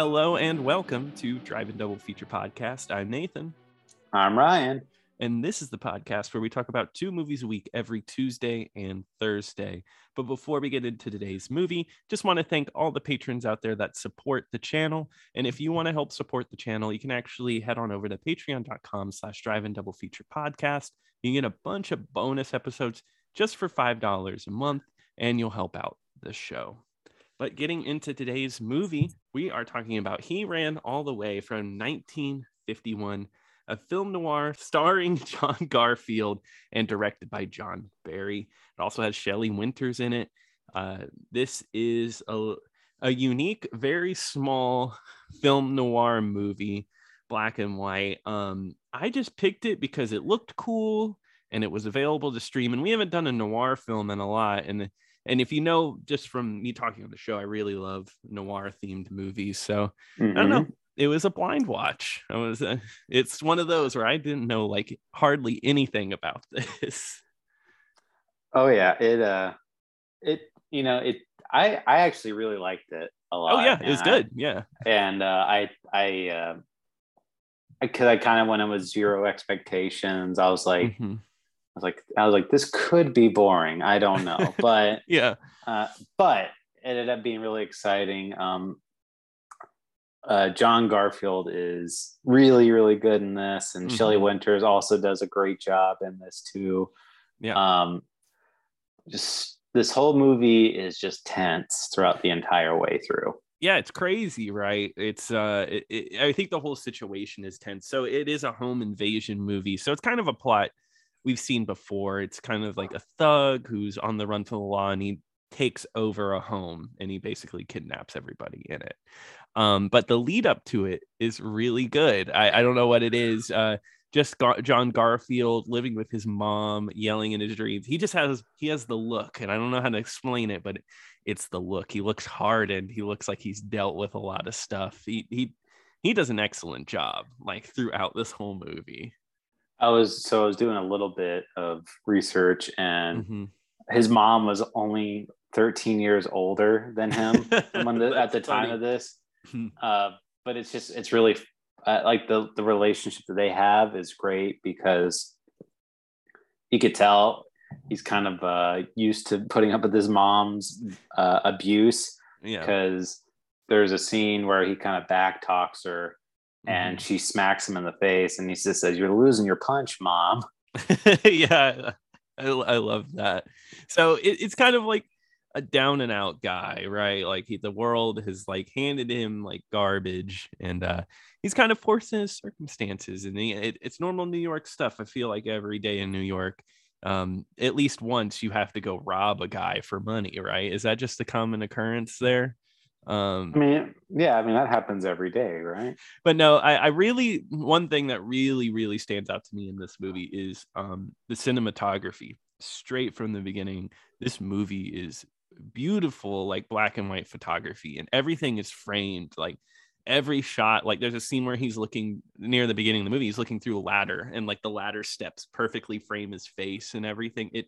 Hello and welcome to Drive-In Double Feature Podcast. I'm Nathan. I'm Ryan. And this is the podcast where we talk about two movies a week every Tuesday and Thursday. But before we get into today's movie, just want to thank all the patrons out there that support the channel. And if you want to help support the channel, you can actually head on over to patreon.com slash drive-in double feature podcast. You can get a bunch of bonus episodes just for $5 a month, and you'll help out the show. But getting into today's movie, we are talking about He Ran All the Way from 1951 a film noir starring John Garfield and directed by John Berry. It also has Shelley Winters in it. Uh, this is a, a unique, very small film noir movie, black and white. Um, I just picked it because it looked cool and it was available to stream. And we haven't done a noir film in a lot. And and if you know just from me talking on the show, I really love noir themed movies. So mm-hmm. I don't know it was a blind watch. I was uh, it's one of those where I didn't know like hardly anything about this. Oh yeah, it uh it you know, it I I actually really liked it a lot. Oh yeah, it was good. yeah. And uh I I uh because I, I kind of went in with zero expectations. I was like mm-hmm. I was like I was like this could be boring. I don't know. But yeah. Uh but it ended up being really exciting. Um uh, John Garfield is really, really good in this, and mm-hmm. Shelley Winters also does a great job in this too. Yeah. Um, just this whole movie is just tense throughout the entire way through. Yeah, it's crazy, right? It's uh, it, it, I think the whole situation is tense. So it is a home invasion movie. So it's kind of a plot we've seen before. It's kind of like a thug who's on the run from the law, and he takes over a home and he basically kidnaps everybody in it. Um, but the lead up to it is really good. I, I don't know what it is. Uh, just Gar- John Garfield living with his mom, yelling in his dreams. He just has he has the look, and I don't know how to explain it, but it's the look. He looks hardened. He looks like he's dealt with a lot of stuff. He he he does an excellent job, like throughout this whole movie. I was so I was doing a little bit of research, and mm-hmm. his mom was only 13 years older than him the, at the time of this. Hmm. uh, but it's just it's really uh, like the the relationship that they have is great because you could tell he's kind of uh, used to putting up with his mom's uh, abuse because yeah. there's a scene where he kind of back talks her and mm-hmm. she smacks him in the face and he just says you're losing your punch mom yeah I, I love that so it, it's kind of like a down and out guy, right? Like he, the world has like handed him like garbage, and uh, he's kind of forced in his circumstances. And he, it, it's normal New York stuff. I feel like every day in New York, um, at least once you have to go rob a guy for money, right? Is that just a common occurrence there? Um, I mean, yeah, I mean that happens every day, right? But no, I, I really one thing that really, really stands out to me in this movie is um, the cinematography. Straight from the beginning, this movie is beautiful like black and white photography and everything is framed like every shot like there's a scene where he's looking near the beginning of the movie he's looking through a ladder and like the ladder steps perfectly frame his face and everything it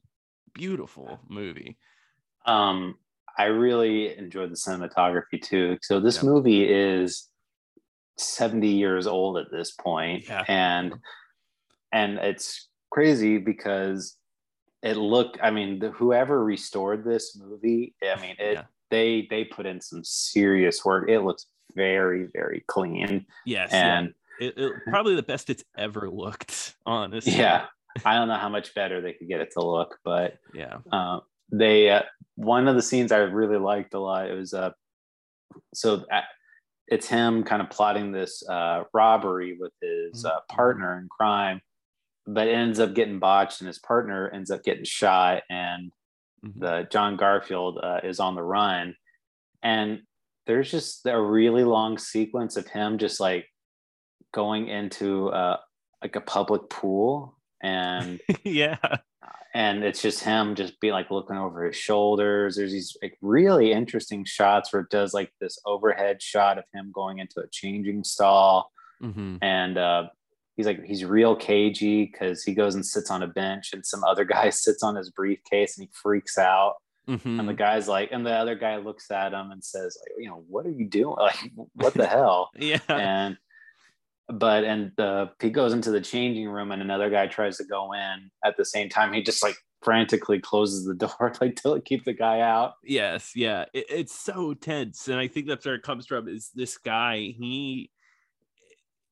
beautiful movie um i really enjoyed the cinematography too so this yeah. movie is 70 years old at this point yeah. and and it's crazy because it looked i mean the, whoever restored this movie i mean it yeah. they they put in some serious work it looks very very clean yes and yeah. it, it, probably the best it's ever looked honestly yeah i don't know how much better they could get it to look but yeah uh, they uh, one of the scenes i really liked a lot it was uh so uh, it's him kind of plotting this uh, robbery with his uh, mm-hmm. partner in crime but ends up getting botched and his partner ends up getting shot and mm-hmm. the John Garfield uh, is on the run and there's just a really long sequence of him just like going into uh, like a public pool and yeah and it's just him just be like looking over his shoulders there's these like really interesting shots where it does like this overhead shot of him going into a changing stall mm-hmm. and uh, he's like he's real cagey because he goes and sits on a bench and some other guy sits on his briefcase and he freaks out Mm-hmm. And the guy's like, and the other guy looks at him and says, like, you know, what are you doing? Like, what the hell? yeah. And but and the he goes into the changing room and another guy tries to go in at the same time. He just like frantically closes the door like to keep the guy out. Yes, yeah. It, it's so tense. And I think that's where it comes from is this guy, he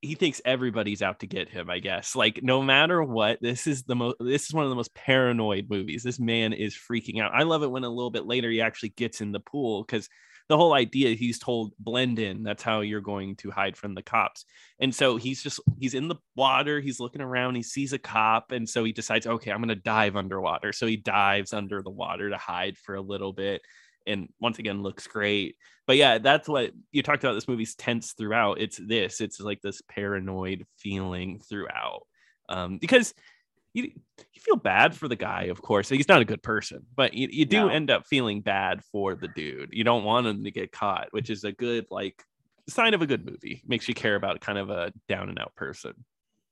he thinks everybody's out to get him i guess like no matter what this is the most this is one of the most paranoid movies this man is freaking out i love it when a little bit later he actually gets in the pool because the whole idea he's told blend in that's how you're going to hide from the cops and so he's just he's in the water he's looking around he sees a cop and so he decides okay i'm going to dive underwater so he dives under the water to hide for a little bit and once again looks great. But yeah, that's what you talked about. This movie's tense throughout. It's this. It's like this paranoid feeling throughout, um, because you you feel bad for the guy. Of course, he's not a good person, but you, you do no. end up feeling bad for the dude. You don't want him to get caught, which is a good like sign of a good movie. Makes you care about kind of a down and out person.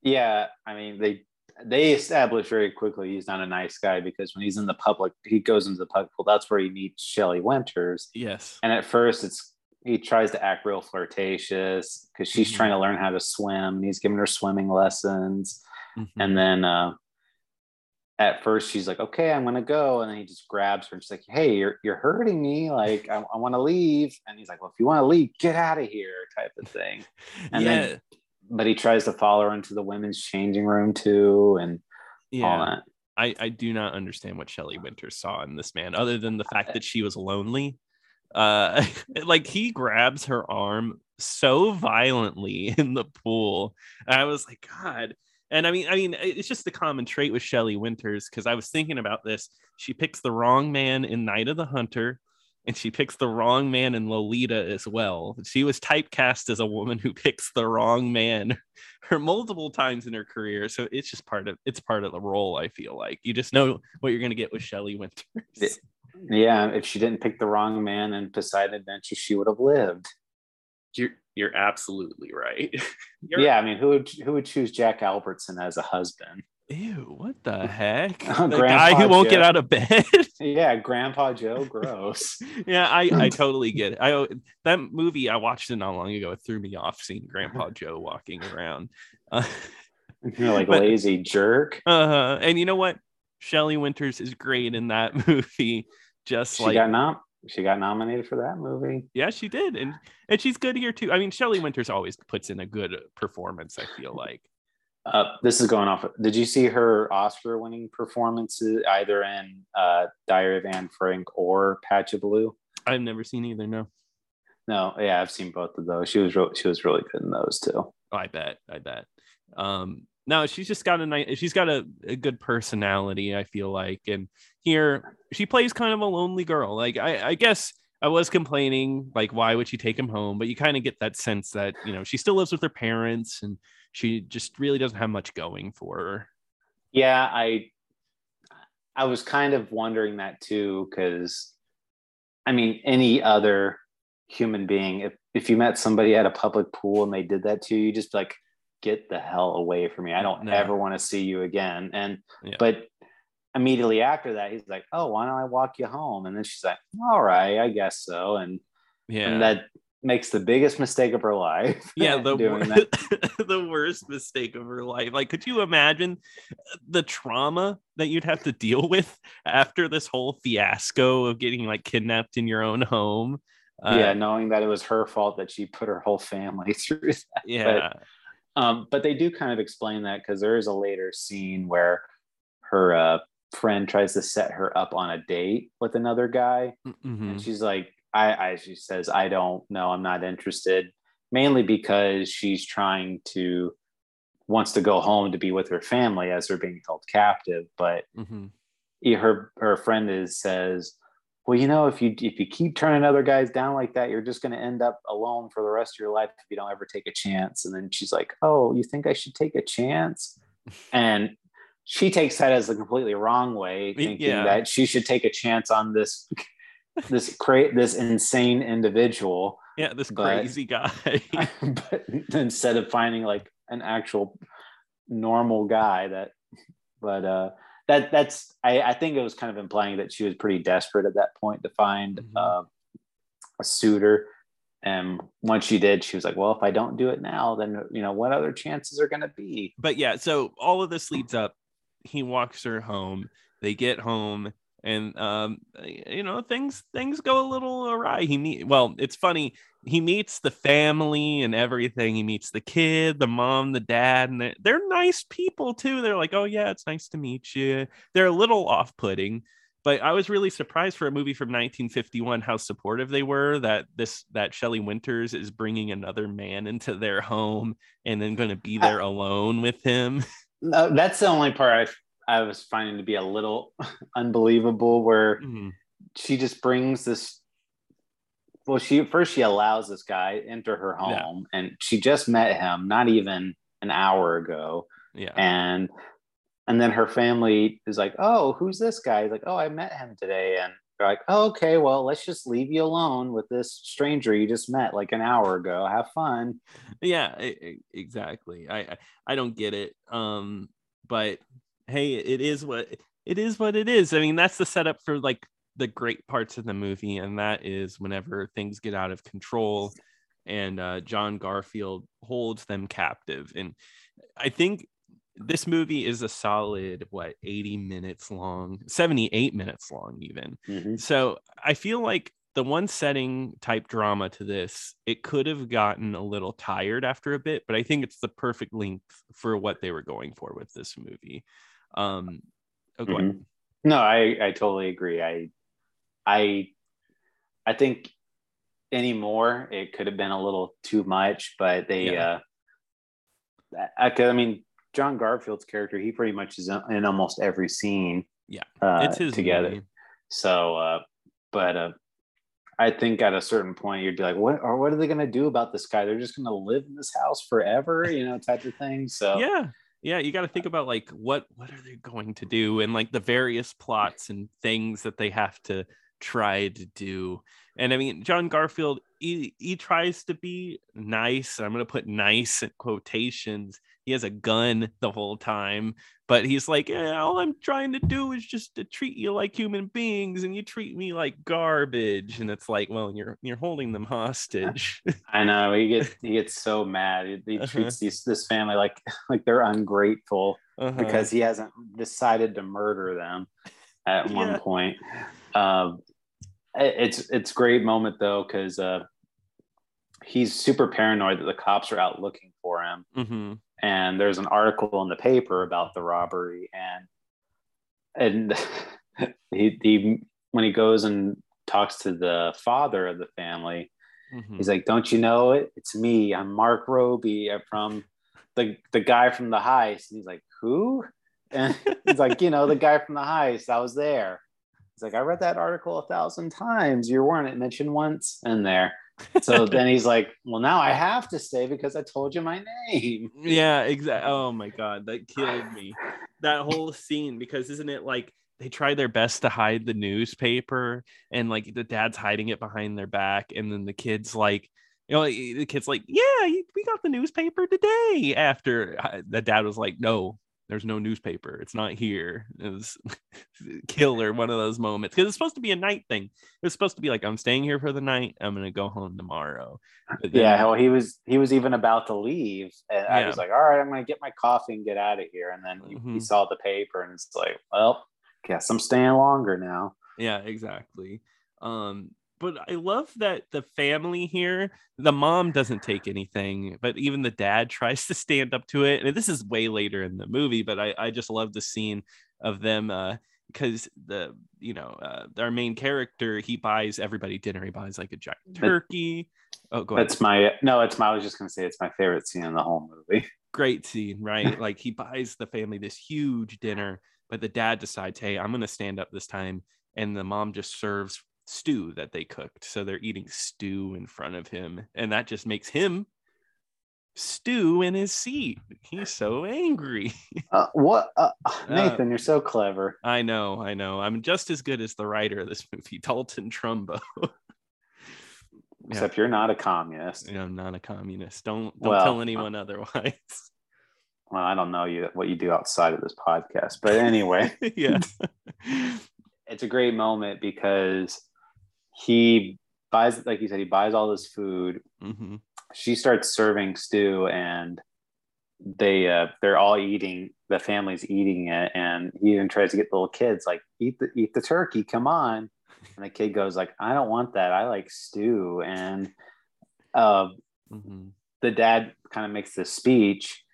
Yeah, I mean they they establish very quickly he's not a nice guy because when he's in the public, he goes into the public pool. That's where he meets Shelley Winters. Yes. And at first, it's he tries to act real flirtatious because she's mm-hmm. trying to learn how to swim. And He's giving her swimming lessons, mm-hmm. and then uh, at first she's like, "Okay, I'm gonna go," and then he just grabs her and she's like, "Hey, you're you're hurting me. Like, I, I want to leave." And he's like, "Well, if you want to leave, get out of here," type of thing. And yeah. then but he tries to follow her into the women's changing room too, and yeah. all that. I, I do not understand what Shelley Winters saw in this man, other than the fact that she was lonely. Uh, like he grabs her arm so violently in the pool. And I was like, God. And I mean, I mean, it's just the common trait with Shelley Winters because I was thinking about this. She picks the wrong man in Night of the Hunter and she picks the wrong man in Lolita as well. She was typecast as a woman who picks the wrong man her multiple times in her career. So it's just part of it's part of the role. I feel like you just know what you're going to get with Shelley Winters. Yeah, if she didn't pick the wrong man in Poseidon Adventure, she would have lived. You're you're absolutely right. You're, yeah, I mean, who would who would choose Jack Albertson as a husband? Ew, what the heck? the guy who won't Joe. get out of bed. yeah, Grandpa Joe, gross. yeah, I, I totally get it. I that movie I watched it not long ago. It threw me off seeing Grandpa Joe walking around. Uh, You're like but, lazy jerk. Uh-huh. And you know what? Shelley Winters is great in that movie. Just she like got nom- she got nominated for that movie. Yeah, she did, and and she's good here too. I mean, Shelley Winters always puts in a good performance. I feel like. Uh, this is going off. Did you see her Oscar-winning performances either in uh, Diary of Anne Frank or Patch of Blue? I've never seen either. No. No, yeah, I've seen both of those. She was re- she was really good in those too. Oh, I bet. I bet. Um, no, she's just got a nice. She's got a, a good personality. I feel like, and here she plays kind of a lonely girl. Like I, I guess I was complaining, like, why would she take him home? But you kind of get that sense that you know she still lives with her parents and she just really doesn't have much going for her. Yeah, I I was kind of wondering that too because I mean any other human being if if you met somebody at a public pool and they did that to you, you just like get the hell away from me. I don't no. ever want to see you again. And yeah. but immediately after that, he's like, "Oh, why don't I walk you home?" And then she's like, "All right, I guess so." And yeah, and that makes the biggest mistake of her life. Yeah, the wor- the worst mistake of her life. Like, could you imagine the trauma that you'd have to deal with after this whole fiasco of getting like kidnapped in your own home? Uh, yeah, knowing that it was her fault that she put her whole family through that. Yeah. But, um, but they do kind of explain that because there is a later scene where her uh, friend tries to set her up on a date with another guy, mm-hmm. and she's like, I, I she says, I don't know, I'm not interested, mainly because she's trying to wants to go home to be with her family as they're being held captive. But mm-hmm. her her friend is says, Well, you know, if you if you keep turning other guys down like that, you're just gonna end up alone for the rest of your life if you don't ever take a chance. And then she's like, Oh, you think I should take a chance? And she takes that as a completely wrong way, thinking yeah. that she should take a chance on this this create this insane individual. Yeah, this crazy but, guy. but instead of finding like an actual normal guy that but uh that that's I, I think it was kind of implying that she was pretty desperate at that point to find mm-hmm. uh, a suitor and once she did she was like well if i don't do it now then you know what other chances are going to be but yeah so all of this leads up he walks her home they get home and um you know things things go a little awry. He meet well it's funny he meets the family and everything. He meets the kid the mom the dad and they're, they're nice people too. They're like oh yeah it's nice to meet you. They're a little off-putting but I was really surprised for a movie from 1951 how supportive they were that this that Shelley Winters is bringing another man into their home and then going to be there alone with him. No, that's the only part I I was finding to be a little unbelievable where mm-hmm. she just brings this well she first she allows this guy into her home yeah. and she just met him not even an hour ago. Yeah. And and then her family is like, "Oh, who's this guy?" He's like, "Oh, I met him today." And like, oh, "Okay, well, let's just leave you alone with this stranger you just met like an hour ago. Have fun." Yeah, exactly. I I, I don't get it. Um, but hey, it is what it is. What it is. I mean, that's the setup for like the great parts of the movie, and that is whenever things get out of control, and uh, John Garfield holds them captive. And I think this movie is a solid what 80 minutes long 78 minutes long even mm-hmm. so i feel like the one setting type drama to this it could have gotten a little tired after a bit but i think it's the perfect length for what they were going for with this movie um oh, mm-hmm. no i i totally agree i i i think anymore it could have been a little too much but they yeah. uh I, I mean John Garfield's character, he pretty much is in almost every scene. Yeah, uh, it's his together. Movie. So, uh, but uh, I think at a certain point you'd be like, what or what are they going to do about this guy? They're just going to live in this house forever, you know, type of thing. So yeah, yeah, you got to think about like what what are they going to do and like the various plots and things that they have to try to do. And I mean, John Garfield, he, he tries to be nice. I'm going to put nice in quotations he has a gun the whole time but he's like yeah, all i'm trying to do is just to treat you like human beings and you treat me like garbage and it's like well you're you're holding them hostage i know he gets he gets so mad he, he uh-huh. treats these this family like like they're ungrateful uh-huh. because he hasn't decided to murder them at one point um it's it's great moment though because uh he's super paranoid that the cops are out looking for him. Mm-hmm. And there's an article in the paper about the robbery and and he, he when he goes and talks to the father of the family mm-hmm. he's like don't you know it? It's me. I'm mark robey I'm from the the guy from the heist. And he's like who? And he's like you know the guy from the heist. I was there he's like i read that article a thousand times you weren't it mentioned once in there so then he's like, "Well, now I have to stay because I told you my name." Yeah, exactly. Oh my god, that killed me. That whole scene because isn't it like they try their best to hide the newspaper and like the dad's hiding it behind their back and then the kids like you know the kids like yeah we got the newspaper today after uh, the dad was like no there's no newspaper. It's not here. It was killer one of those moments because it's supposed to be a night thing. It's supposed to be like I'm staying here for the night. I'm gonna go home tomorrow. Then, yeah, well, he was he was even about to leave, and yeah. I was like, all right, I'm gonna get my coffee and get out of here. And then he, mm-hmm. he saw the paper, and it's like, well, guess I'm staying longer now. Yeah, exactly. Um, but I love that the family here, the mom doesn't take anything, but even the dad tries to stand up to it. And this is way later in the movie, but I, I just love the scene of them uh because the you know uh, our main character he buys everybody dinner he buys like a giant turkey. Oh go that's my no it's my i was just gonna say it's my favorite scene in the whole movie. Great scene right? Like he buys the family this huge dinner but the dad decides hey i'm gonna stand up this time and the mom just serves stew that they cooked. So they're eating stew in front of him. And that just makes him stew in his seat. He's so angry. uh, what? Uh, Nathan, uh, you're so clever. I know. I know. I'm just as good as the writer of this movie, Dalton Trumbo. Except yeah. you're not a communist. I'm not a communist. Don't don't well, tell anyone otherwise. well, I don't know you what you do outside of this podcast, but anyway, yeah, it's a great moment because he buys, like you said, he buys all this food. hmm She starts serving stew, and they uh, they're all eating. The family's eating it, and he even tries to get the little kids like eat the eat the turkey. Come on, and the kid goes like, I don't want that. I like stew, and uh, hmm the dad kind of makes this speech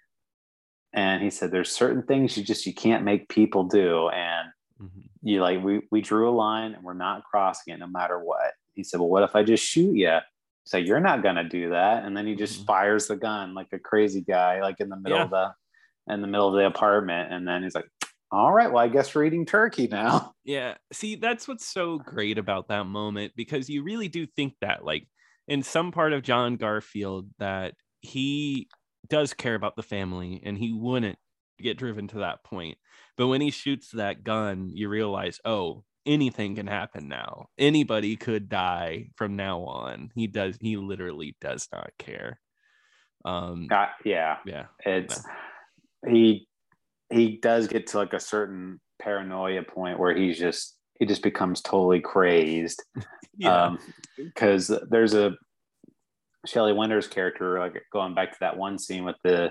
and he said there's certain things you just you can't make people do and hmm you like we we drew a line and we're not crossing it no matter what he said well what if i just shoot you so you're not going to do that and then he just Mhm. fires the gun like a crazy guy like in the middle Yeah. of the in the middle of the apartment and then he's like all right well i guess we're eating turkey now Yeah. See, that's what's so great about that moment because you really do think that, like, in some part of John Garfield, that he does care about the family and he wouldn't get driven to that point. But when he shoots that gun, you realize, oh, anything can happen now. Anybody could die from now on. He does, he literally does not care. Um, yeah yeah. it's he he does get to like a certain paranoia point where he's just he just becomes totally crazed Yeah. um because there's a Shelley Winters character like going back to that one scene with the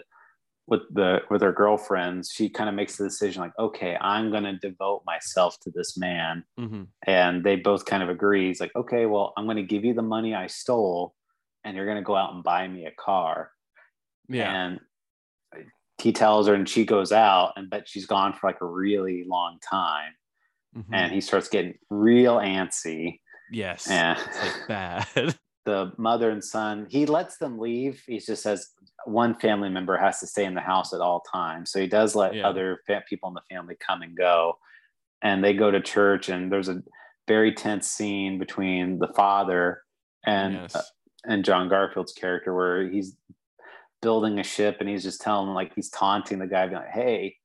with the with her girlfriends she kind of makes the decision like okay I'm going to devote myself to this man Mhm. and they both kind of agree he's like okay well I'm going to give you the money I stole and you're going to go out and buy me a car Yeah. and he tells her and she goes out and bet she's gone for like a really long time Mhm. and he starts getting real antsy yes. and It's like bad. the mother and son he lets them leave he just says one family member has to stay in the house at all times so he does let Yeah. other people in the family come and go and they go to church and there's a very tense scene between the father and yes. uh, and John Garfield's character where he's building a ship and he's just telling him like he's taunting the guy being like hey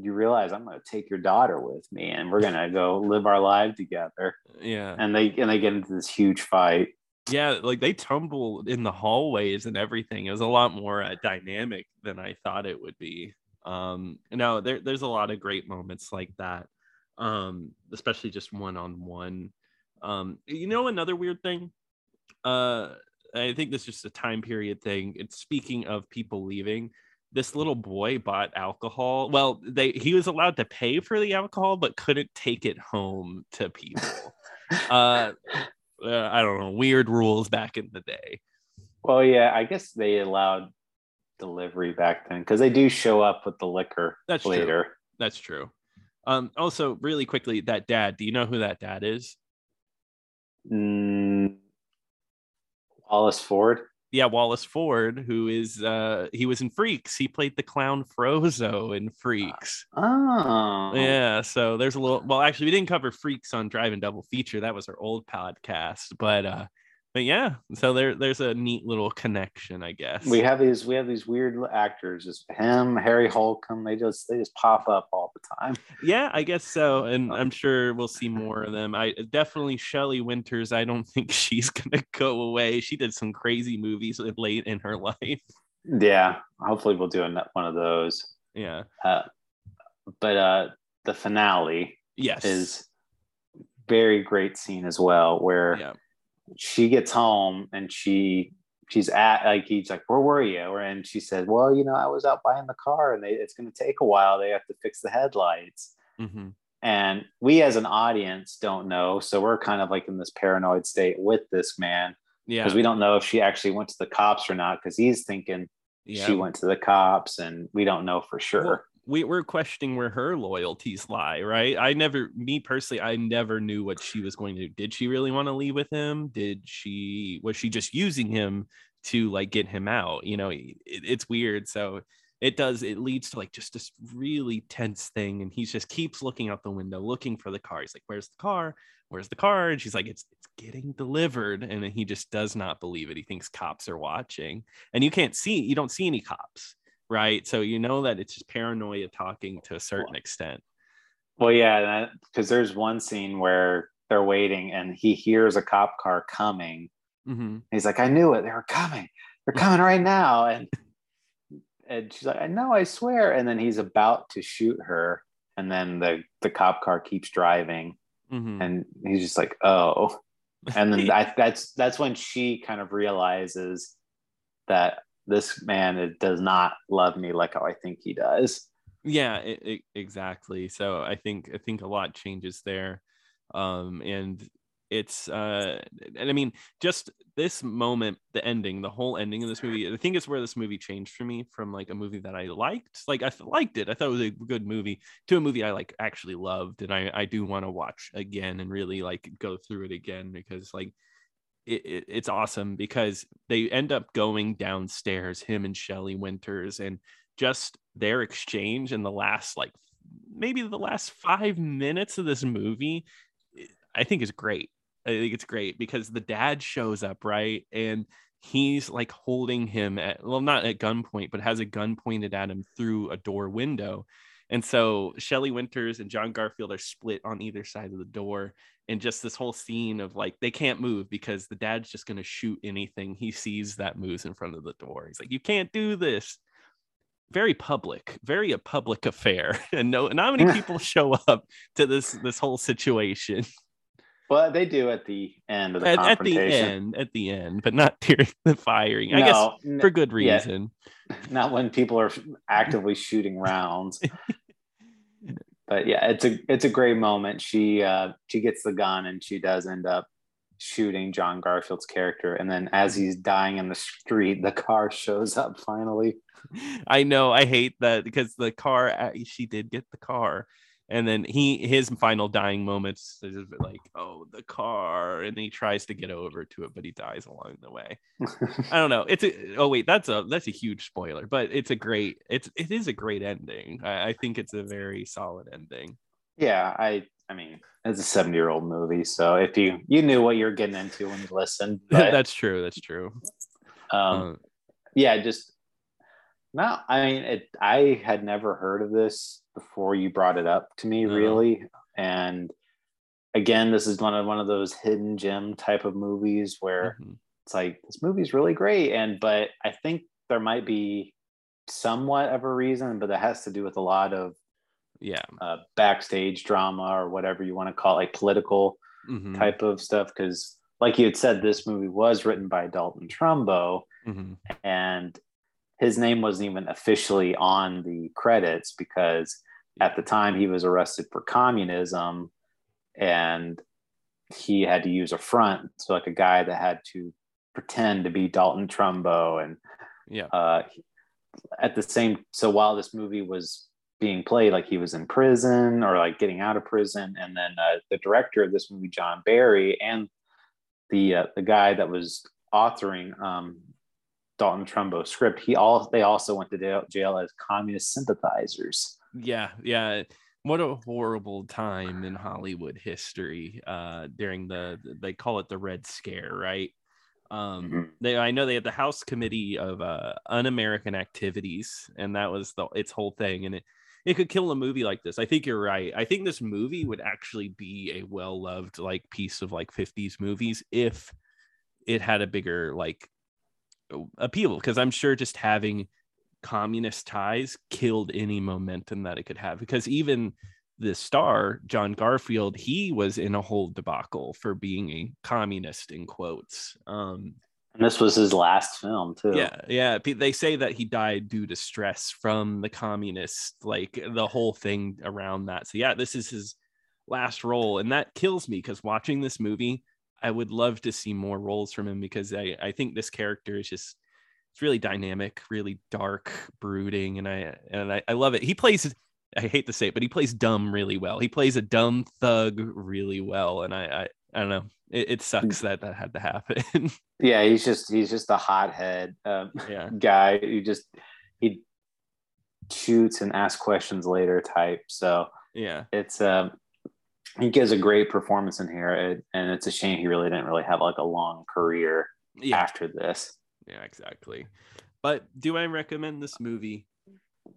you realize i'm going to take your daughter with me and we're going to go live our life together yeah. and they and they get into this huge fight yeah like they tumble in the hallways and everything it was a lot more uh, dynamic than i thought it would be. Um no there, there's a lot of great moments like that um especially just one-on-one. Um you know another weird thing? Uh i think this is just a time period thing it's speaking of people leaving this little boy bought alcohol well they he was allowed to pay for the alcohol but couldn't take it home to people. Uh uh, I don't know, weird rules back in the day. well yeah i guess they allowed delivery back then because they do show up with the liquor That's true. That's true. Um, also, really quickly, that dad. Do you know who that dad is? Mm, wallace ford Yeah, Wallace Ford, who is uh he was in Freaks. He played the clown Phroso in Freaks. oh Yeah, so there's a little well, actually we didn't cover Freaks on Drive-In Double Feature. That was our old podcast, but uh but yeah, so there there's a neat little connection, I guess. we have these we have these weird actors just him harry holcomb they just they just pop up all the time Yeah, I guess so. And I'm sure we'll see more of them. I definitely Shelley Winters. I don't think she's gonna go away. She did some crazy movies late in her life. yeah hopefully we'll do one of those Yeah. uh, but uh the finale Yes. is very great scene as well where yeah. She gets home and she she's at like he's like where were you? And she said well you know i was out buying the car and they, it's going to take a while. They have to fix the headlights. Hmm and we as an audience don't know so we're kind of like in this paranoid state with this man Yeah. because we don't know if she actually went to the cops or not because he's thinking yeah. she went to the cops and we don't know for sure. Well, we, we're questioning where her loyalties lie, right? I never, me personally, I never knew what she was going to do. Did she really want to leave with him? Did she, was she just using him to like get him out? You know, it, it's weird. So it does, it leads to like just this really tense thing. And he just keeps looking out the window, looking for the car. He's like, Where's the car? Where's the car? And she's like, It's, it's getting delivered. And he just does not believe it. He thinks cops are watching. And you can't see, you don't see any cops right? So you know that it's just paranoia talking to a certain extent. well yeah because there's one scene where they're waiting and he hears a cop car coming Mm-hmm. He's like, I knew it. They were coming. They're coming right now. And and she's like, "No, I swear." And then he's about to shoot her, and then the the cop car keeps driving, mm-hmm. and he's just like, "Oh." And then I, that's that's when she kind of realizes that this man does not love me like how I think he does. Yeah, it, it, exactly. So I think I think a lot changes there, um, and it's uh and i mean just this moment the ending the whole ending of this movie i think it's where this movie changed for me from like a movie that i liked like i liked it i thought it was a good movie to a movie i like actually loved and i i do want to watch again and really like go through it again because like it, it, it's awesome because they end up going downstairs him and Shelley Winters and just their exchange in the last like maybe the last 5 minutes of this movie I think is great I think it's great because the dad shows up, right? And he's like holding him at well, not at gunpoint, but has a gun pointed at him through a door window. And so Shelley Winters and John Garfield are split on either side of the door. And just this whole scene of like they can't move because the dad's just gonna shoot anything he sees that moves in front of the door. He's like, You can't do this. Very public, very a public affair. And no not many people show up to this this whole situation. Well, they do at the end of the at, at the end, at the end, but not during the firing. I no, guess for good reason. Yeah. Not when people are actively shooting rounds. but yeah, it's a it's a great moment. She uh, she gets the gun and she does end up shooting John Garfield's character, and then as he's dying in the street, the car shows up finally. I know. I hate that because the car. Uh, she did get the car and then he his final dying moments is like oh the car and he tries to get over to it but he dies along the way. I don't know. It's a oh wait that's a that's a huge spoiler but it's a great it's it is a great ending. I, I think it's a very solid ending. Yeah i i mean it's a 70 year old movie so if you you knew what you're getting into when you listened that's true that's true. Um uh, yeah just no i mean it i had never heard of this before you brought it up to me, really. And again, this is one of one of those hidden gem type of movies where mm-hmm. it's like this movie's really great, and but I think there might be somewhat of a reason, but that has to do with a lot of yeah uh, backstage drama or whatever you want to call it, like political mm-hmm. type of stuff. Because like you had said, this movie was written by Dalton Trumbo, mm-hmm. and his name wasn't even officially on the credits because at the time he was arrested for communism and he had to use a front so like a guy that had to pretend to be dalton trumbo and yeah. uh, at the same so while this movie was being played like he was in prison or like getting out of prison and then uh, the director of this movie john berry and the uh, the guy that was authoring um, dalton Trumbo script he all they also went to jail as communist sympathizers yeah, yeah. What a horrible time in Hollywood history uh, during the they call it the Red Scare, right? Um, mm-hmm. they I know they had the House Committee of uh, Un-American Activities, and that was the its whole thing, and it it could kill a movie like this. I think you're right. I think this movie would actually be a well loved like piece of like 50s movies if it had a bigger like appeal because I'm sure just having communist ties killed any momentum that it could have because even the star john garfield he was in a whole debacle for being a communist in quotes um and this was his last film too. Yeah yeah they say that he died due to stress from the communist like the whole thing around that. So yeah this is his last role and that kills me because watching this movie i would love to see more roles from him because i i think this character is just it's really dynamic, really dark, brooding, and I and I, I love it. He plays I hate to say it, but he plays dumb really well. He plays a dumb thug really well, and I I, I don't know. It, it sucks that that had to happen. yeah, he's just he's just a hothead um, yeah. guy who just he shoots and asks questions later type. So yeah, it's um he gives a great performance in here, and it's a shame he really didn't really have like a long career yeah. after this. Yeah, exactly. But do I recommend this movie?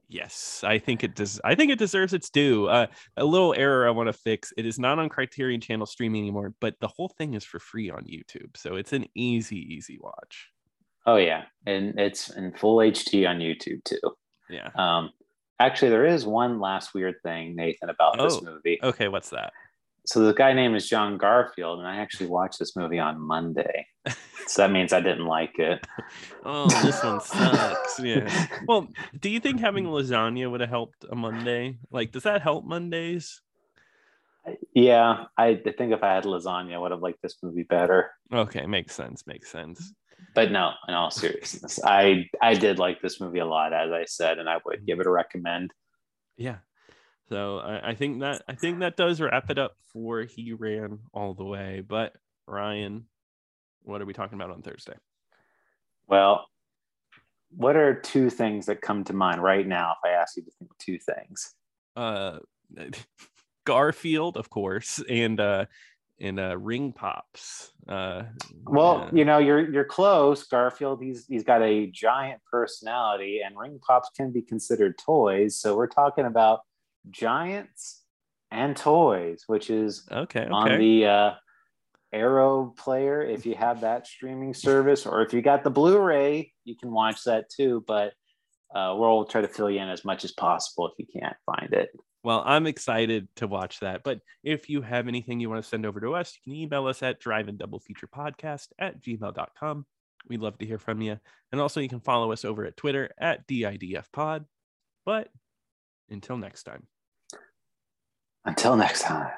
Yes, I think it does. I think it deserves its due. Uh, a little error I want to fix. It is not on Criterion Channel streaming anymore, but the whole thing is for free on YouTube, so it's an easy, easy watch. Oh yeah, and it's in full HD on YouTube too. Yeah. Um, actually, there is one last weird thing, Nathan, about oh, this movie. Okay, what's that? So the guy name is John Garfield, and I actually watched this movie on Monday. so that means I didn't like it. oh, this one sucks. Yeah. Well, do you think having lasagna would have helped a Monday? Like, does that help Mondays? Yeah, I think if I had lasagna, I would have liked this movie better. Okay, makes sense. Makes sense. But no, in all seriousness, I I did like this movie a lot, as I said, and I would give it a recommend. Yeah. So I, I think that I think that does wrap it up for he ran all the way. But Ryan, what are we talking about on Thursday? Well, what are two things that come to mind right now if I ask you to think two things? Uh Garfield, of course, and uh and uh ring pops. Uh well, you know, you're you're close. Garfield, he's he's got a giant personality, and ring pops can be considered toys. So we're talking about giants and toys, which is okay, okay. on the uh Arrow player if you have that streaming service, or if you got the Blu-ray, you can watch that too. But uh, we'll try to fill you in as much as possible if you can't find it. Well, I'm excited to watch that. But if you have anything you want to send over to us, you can email us at drive-in double feature podcast at gmail.com. We'd love to hear from you. And also, you can follow us over at Twitter at DIDF pod. But until next time. Until next time.